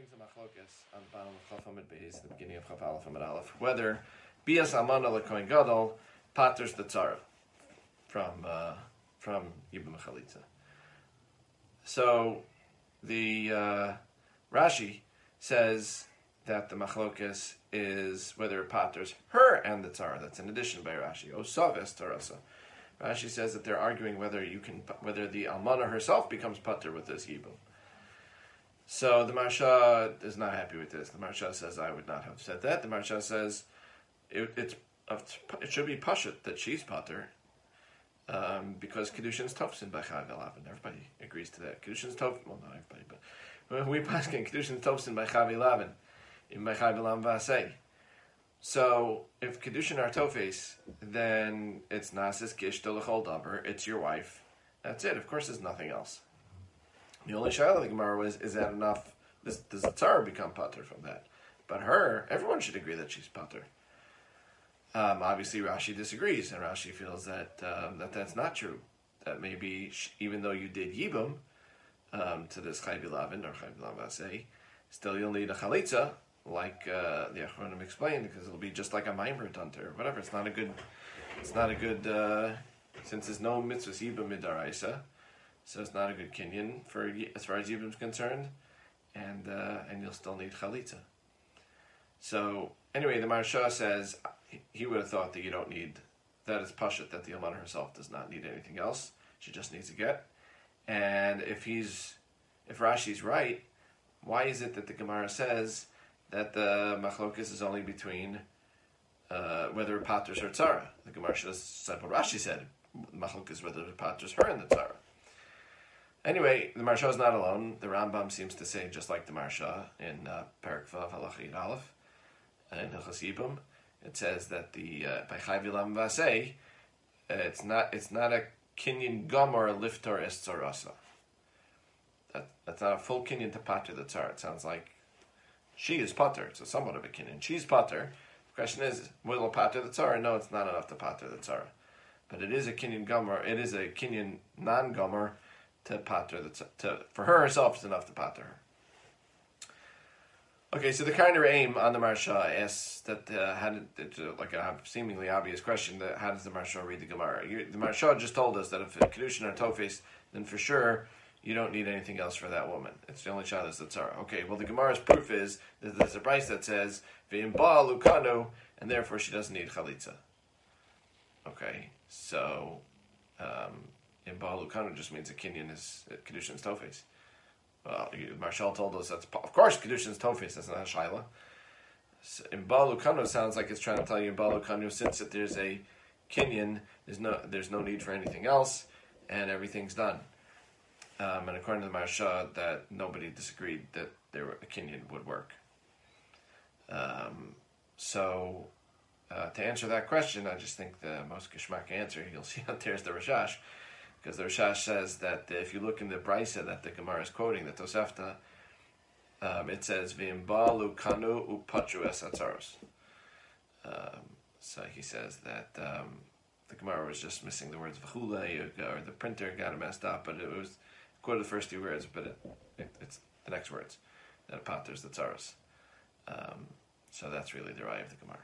brings a machlokas on the bottom of Chaf Amid Beis, the beginning of Chaf Aleph Amid Aleph, whether Bias Almana Lekoin Gadol paters the tzara from uh, from Yibam Chalitza. So the uh, Rashi says that the machlokas is whether it paters her and the tzara. That's an addition by Rashi. Osaves tarasa. Rashi says that they're arguing whether you can whether the almana herself becomes pater with this yibum. So the Maharsha is not happy with this. The Maharsha says, I would not have said that. The Maharsha says, it, it's, it should be Pashut that she's Pater, um, because Kedushin's Tofsin by Chav Elavin. Everybody agrees to that. Kedushin's Tofsin, well, not everybody, but we paskin Kedushin's Tofsin by Chav Elavin, in by Elam Vasei. So if Kedushin are Tofes, then it's Nasis Gish Dolachol Daber, it's your wife. That's it. Of course, there's nothing else. The only shaila of the Gemara was, is that enough? Does, does the tzar become pater from that? But her, everyone should agree that she's pater. Um, obviously, Rashi disagrees, and Rashi feels that um, that that's not true. That maybe she, even though you did yibum um, to this chaybilavin or chaybilavase, still you'll need a chalitza, like uh, the Achronim explained, because it'll be just like a maimer done or whatever. It's not a good. It's not a good. Uh, since there's no mitzvah yibum midaraisa, so it's not a good kinyan for as far as Yibam is concerned, and uh, and you'll still need chalitza. So anyway, the Maharsha says he would have thought that you don't need that is pashut that the Almana herself does not need anything else. She just needs a get. And if he's if Rashi's right, why is it that the Gemara says that the machlokas is only between uh, whether it paters or tzara? The Gemara should have said what Rashi said. Machlokas whether it paters her and the tzara. Anyway, the Maharsha is not alone. The Rambam seems to say, just like the Maharsha in uh, Perak Vav Halachid Aleph, in Hilchas Yibum, it says that the uh, by Chayvilam Vasei, it's not it's not a kinyan gomer liftor es tzarasa. That that's not a full kinyan to pater the tzar. It sounds like she is pater. It's a somewhat of a kinyan. She's pater. The question is, will it pater the tzar? No, it's not enough to pater the tzar. But it is a kinyan gomer. It is a kinyan non gomer to pater the to for her herself is enough to pater her. Okay, so the kind of aim on the Maharsha asks that uh, uh, like a seemingly obvious question that how does the Maharsha read the Gemara? You, the Maharsha just told us that if kedushin or tofes, then for sure you don't need anything else for that woman. It's the only child that's the tzara. Okay, well the Gemara's proof is that there's a price that says v'im ba lukano, and therefore she doesn't need chalitza. Okay, so um, in Baal Lukano just means a kinyan is uh, Kedushin's Tofes. Well, Marshall told us that's of course Kedushin's Tofes. That's not Shaila. So in Baal Lukano sounds like it's trying to tell you in Lukano since that there's a kinyan, there's no there's no need for anything else, and everything's done. Um, and according to the Maharsha, that nobody disagreed that there a kinyan would work. Um, so uh, to answer that question, I just think the most geschmack answer you'll see out there is the Rashash because the Rashash says that if you look in the Brisa that the Gemara is quoting, the Tosefta, um, it says Vimbalu kanu upatru es um, So he says that um, the Gemara was just missing the words v'chule, or the printer got it messed up, but it was quoted the first two words, but it, it, it's the next words that it the tzaros. Um, so that's really the eye of the Gemara.